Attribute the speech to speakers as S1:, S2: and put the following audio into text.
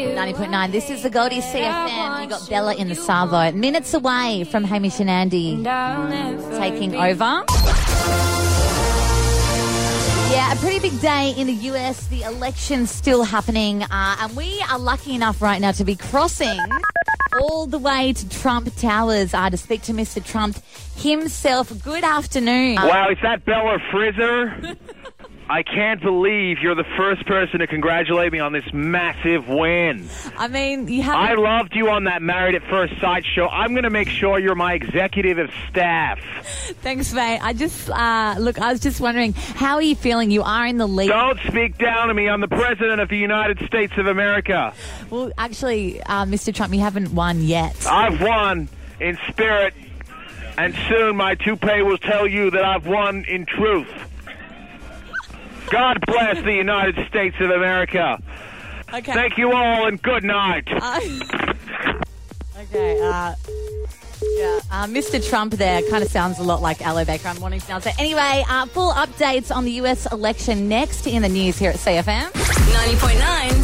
S1: 90.9. This is the Goldie Sea FM. You got Bella in the Savo. Minutes away from Hamish and Andy taking over. Yeah, a pretty big day in the US. The election's still happening, uh, and we are lucky enough right now to be crossing all the way to Trump Towers uh, to speak to Mr. Trump himself. Good afternoon.
S2: Wow, is that Bella Frazer? I can't believe you're the first person to congratulate me on this massive win.
S1: I mean, you
S2: I loved you on that Married at First Sight show. I'm going to make sure you're my executive of staff.
S1: Thanks, mate. I just uh, look. I was just wondering, how are you feeling? You are in the lead.
S2: Don't speak down to me. I'm the President of the United States of America.
S1: Well, actually, uh, Mr. Trump, you haven't won yet.
S2: I've won in spirit, and soon my toupee will tell you that I've won in truth. God bless the United States of America.
S1: Okay.
S2: Thank you all, and good night.
S1: Uh, okay. Uh, yeah, uh, Mr. Trump there kind of sounds a lot like Aloe Baker on Morning Sound. So anyway, uh, full updates on the US election next in the news here at Sea FM.
S3: 90.9